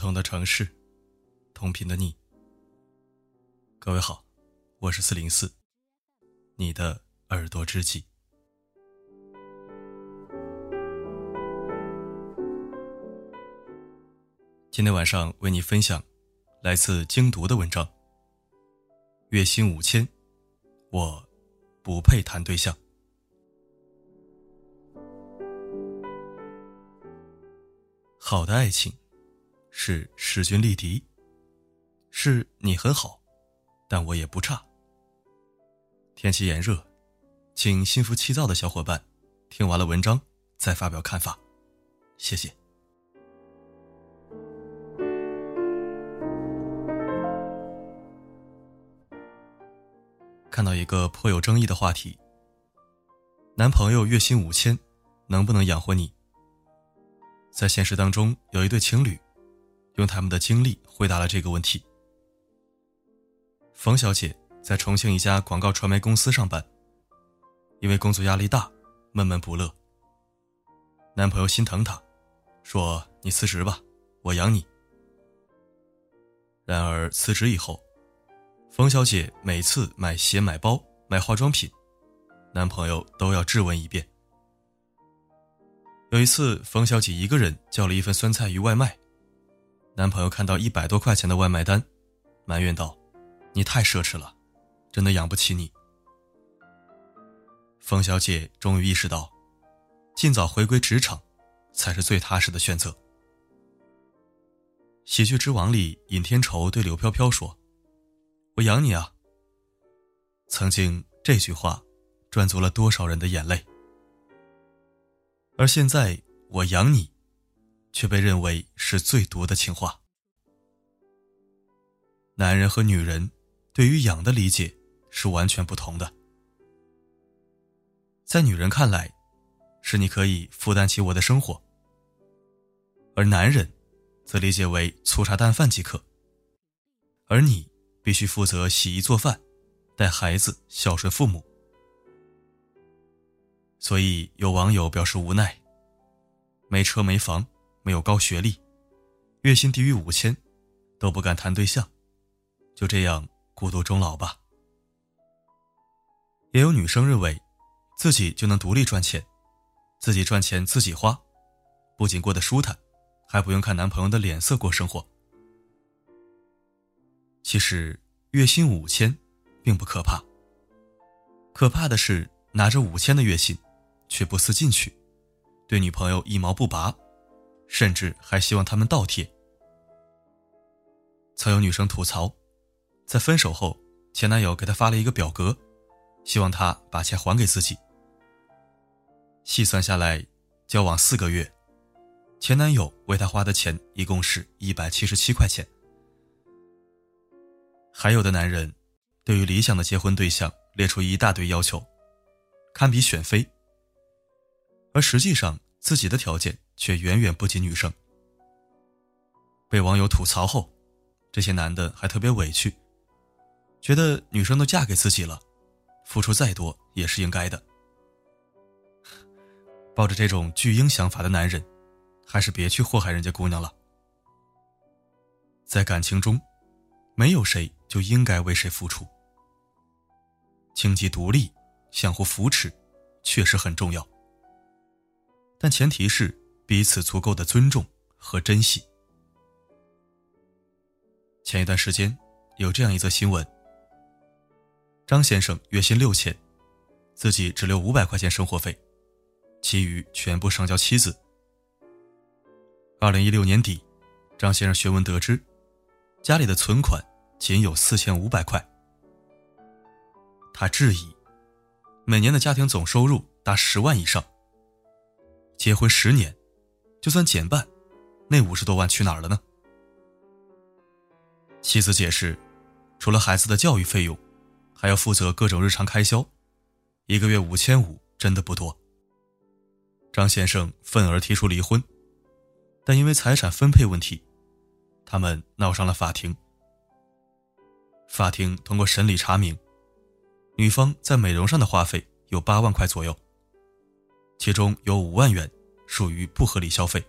同的城市，同频的你。各位好，我是四零四，你的耳朵知己。今天晚上为你分享来自精读的文章。月薪五千，我不配谈对象。好的爱情，是势均力敌，是你很好，但我也不差。天气炎热，请心浮气躁的小伙伴听完了文章再发表看法，谢谢。看到一个颇有争议的话题：男朋友月薪五千，能不能养活你？在现实当中，有一对情侣，用他们的经历回答了这个问题。冯小姐在重庆一家广告传媒公司上班，因为工作压力大，闷闷不乐。男朋友心疼她，说：“你辞职吧，我养你。”然而辞职以后，冯小姐每次买鞋、买包、买化妆品，男朋友都要质问一遍。有一次，冯小姐一个人叫了一份酸菜鱼外卖，男朋友看到一百多块钱的外卖单，埋怨道：“你太奢侈了，真的养不起你。”冯小姐终于意识到，尽早回归职场，才是最踏实的选择。喜剧之王里，尹天仇对柳飘飘说：“我养你啊。”曾经这句话，赚足了多少人的眼泪。而现在，我养你，却被认为是最毒的情话。男人和女人对于养的理解是完全不同的。在女人看来，是你可以负担起我的生活；而男人则理解为粗茶淡饭即可。而你必须负责洗衣做饭、带孩子、孝顺父母。所以有网友表示无奈：没车没房，没有高学历，月薪低于五千，都不敢谈对象，就这样孤独终老吧。也有女生认为，自己就能独立赚钱，自己赚钱自己花，不仅过得舒坦，还不用看男朋友的脸色过生活。其实月薪五千，并不可怕，可怕的是拿着五千的月薪。却不思进取，对女朋友一毛不拔，甚至还希望他们倒贴。曾有女生吐槽，在分手后，前男友给她发了一个表格，希望她把钱还给自己。细算下来，交往四个月，前男友为她花的钱一共是一百七十七块钱。还有的男人，对于理想的结婚对象列出一大堆要求，堪比选妃。而实际上，自己的条件却远远不及女生。被网友吐槽后，这些男的还特别委屈，觉得女生都嫁给自己了，付出再多也是应该的。抱着这种巨婴想法的男人，还是别去祸害人家姑娘了。在感情中，没有谁就应该为谁付出。经济独立，相互扶持，确实很重要。但前提是彼此足够的尊重和珍惜。前一段时间，有这样一则新闻：张先生月薪六千，自己只留五百块钱生活费，其余全部上交妻子。二零一六年底，张先生询问得知，家里的存款仅有四千五百块。他质疑，每年的家庭总收入达十万以上。结婚十年，就算减半，那五十多万去哪儿了呢？妻子解释，除了孩子的教育费用，还要负责各种日常开销，一个月五千五真的不多。张先生愤而提出离婚，但因为财产分配问题，他们闹上了法庭。法庭通过审理查明，女方在美容上的花费有八万块左右。其中有五万元属于不合理消费，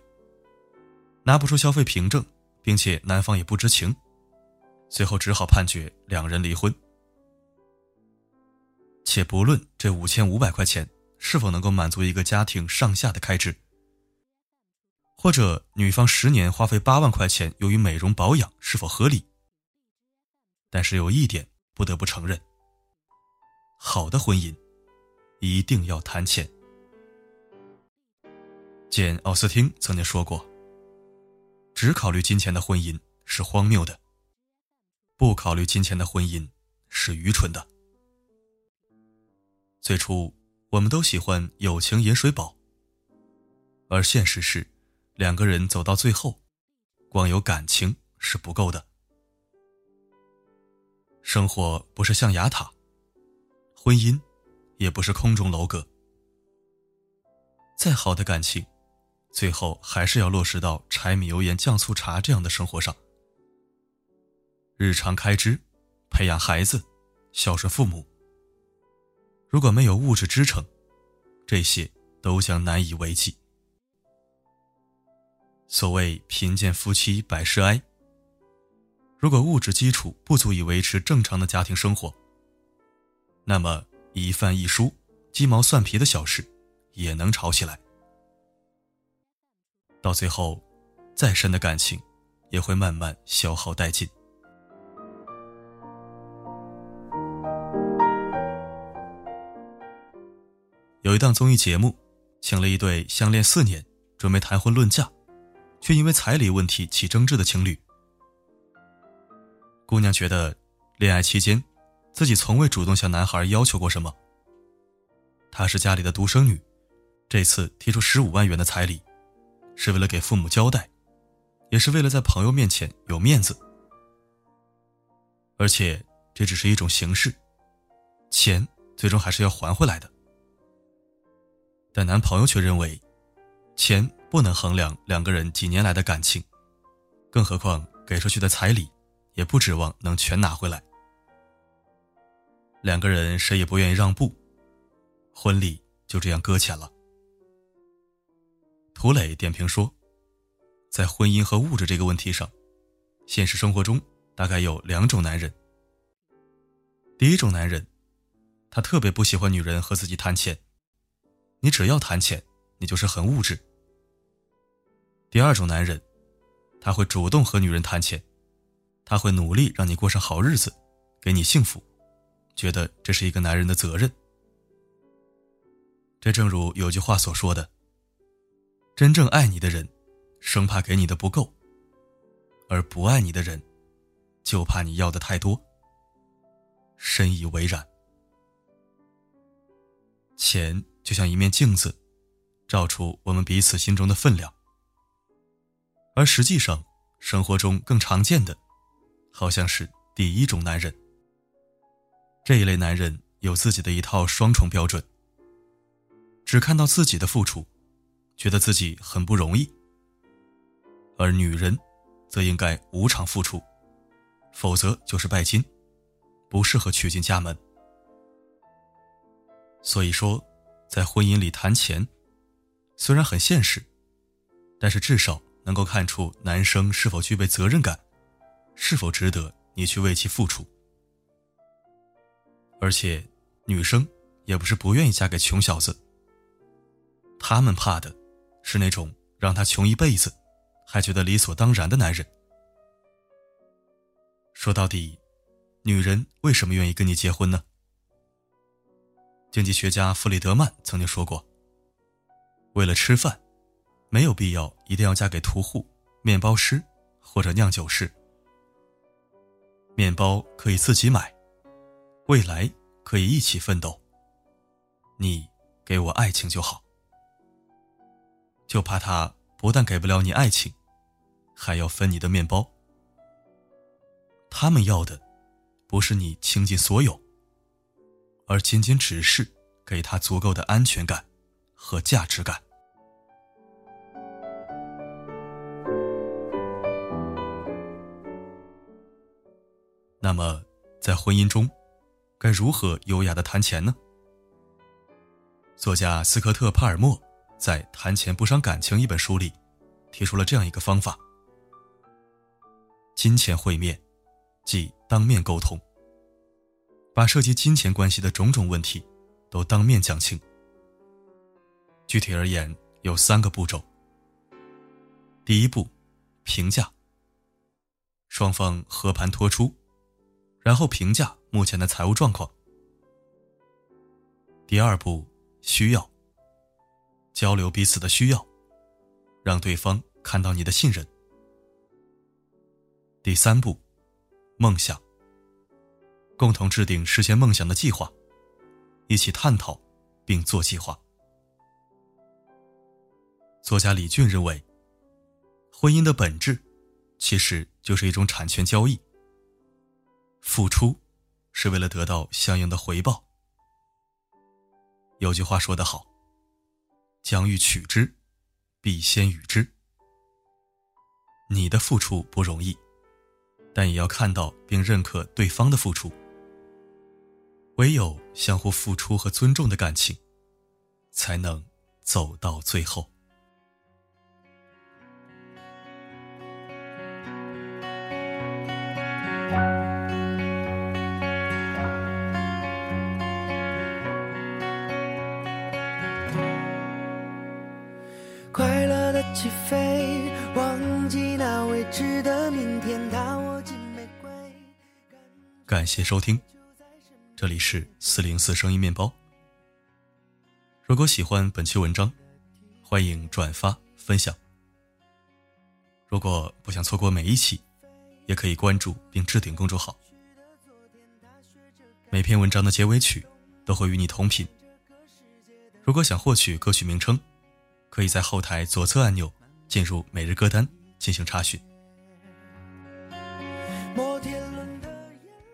拿不出消费凭证并且男方也不知情，最后只好判决两人离婚。且不论这五千五百块钱是否能够满足一个家庭上下的开支，或者女方十年花费八万块钱用于美容保养是否合理，但是有一点不得不承认：好的婚姻一定要谈钱。简·奥斯汀曾经说过：“只考虑金钱的婚姻是荒谬的，不考虑金钱的婚姻是愚蠢的。”最初，我们都喜欢友情饮水饱，而现实是，两个人走到最后，光有感情是不够的。生活不是象牙塔，婚姻也不是空中楼阁。再好的感情，最后还是要落实到柴米油盐酱醋茶这样的生活上。日常开支，培养孩子，孝顺父母。如果没有物质支撑，这些都将难以为继。所谓贫贱夫妻百事哀。如果物质基础不足以维持正常的家庭生活，那么一饭一书、鸡毛蒜皮的小事也能吵起来。到最后，再深的感情也会慢慢消耗殆尽。有一档综艺节目，请了一对相恋四年、准备谈婚论嫁，却因为彩礼问题起争执的情侣。姑娘觉得，恋爱期间，自己从未主动向男孩要求过什么。她是家里的独生女，这次提出十五万元的彩礼，是为了给父母交代，也是为了在朋友面前有面子。而且这只是一种形式，钱最终还是要还回来的。但男朋友却认为，钱不能衡量两个人几年来的感情，更何况给出去的彩礼，也不指望能全拿回来。两个人谁也不愿意让步，婚礼就这样搁浅了。涂磊点评说，在婚姻和物质这个问题上，现实生活中大概有两种男人。第一种男人，他特别不喜欢女人和自己谈钱。你只要谈钱，你就是很物质。第二种男人，他会主动和女人谈钱，他会努力让你过上好日子，给你幸福，觉得这是一个男人的责任。这正如有句话所说的：“真正爱你的人，生怕给你的不够；而不爱你的人，就怕你要的太多。”深以为然。钱。就像一面镜子，照出我们彼此心中的分量。而实际上，生活中更常见的，好像是第一种男人。这一类男人有自己的一套双重标准，只看到自己的付出，觉得自己很不容易；而女人，则应该无偿付出，否则就是拜金，不适合娶进家门。所以说。在婚姻里谈钱，虽然很现实，但是至少能够看出男生是否具备责任感，是否值得你去为其付出。而且，女生也不是不愿意嫁给穷小子，他们怕的是那种让他穷一辈子，还觉得理所当然的男人。说到底，女人为什么愿意跟你结婚呢？经济学家弗里德曼曾经说过：“为了吃饭，没有必要一定要嫁给屠户、面包师或者酿酒师。面包可以自己买，未来可以一起奋斗。你给我爱情就好，就怕他不但给不了你爱情，还要分你的面包。他们要的，不是你倾尽所有。”而仅仅只是给他足够的安全感和价值感。那么，在婚姻中，该如何优雅的谈钱呢？作家斯科特·帕尔默在《谈钱不伤感情》一本书里，提出了这样一个方法：金钱会面，即当面沟通，把涉及金钱关系的种种问题都当面讲清。具体而言，有三个步骤。第一步，评价。双方和盘托出，然后评价目前的财务状况。第二步，需要。交流彼此的需要，让对方看到你的信任。第三步，梦想。共同制定实现梦想的计划，一起探讨并做计划。作家李俊认为，婚姻的本质其实就是一种产权交易。付出是为了得到相应的回报。有句话说得好。将欲取之，必先予之。你的付出不容易，但也要看到并认可对方的付出。唯有相互付出和尊重的感情，才能走到最后。起飞，忘记那未知的明天，玫瑰。感谢收听，这里是四零四声音面包。如果喜欢本期文章，欢迎转发分享。如果不想错过每一期，也可以关注并置顶公众号。每篇文章的结尾曲都会与你同频。如果想获取歌曲名称。可以在后台左侧按钮进入每日歌单进行查询。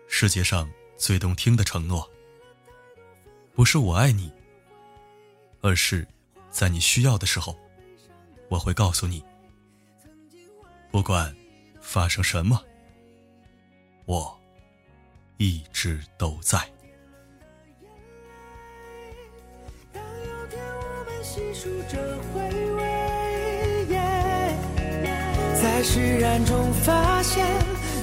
世界上最动听的承诺，不是我爱你，而是在你需要的时候，我会告诉你，不管发生什么，我一直都在。数着回味，在释然中发现，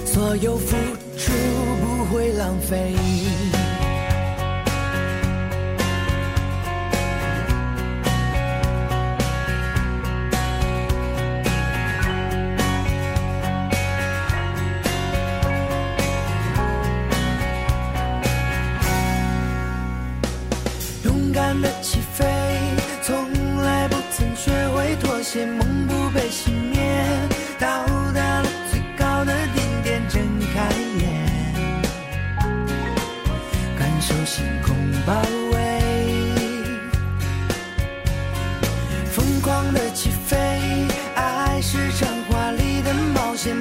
所有付出不会浪费。疯狂的起飞，爱是场华丽的冒险，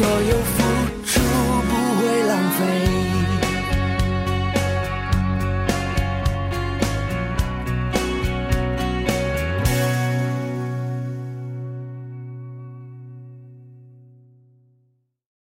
所有。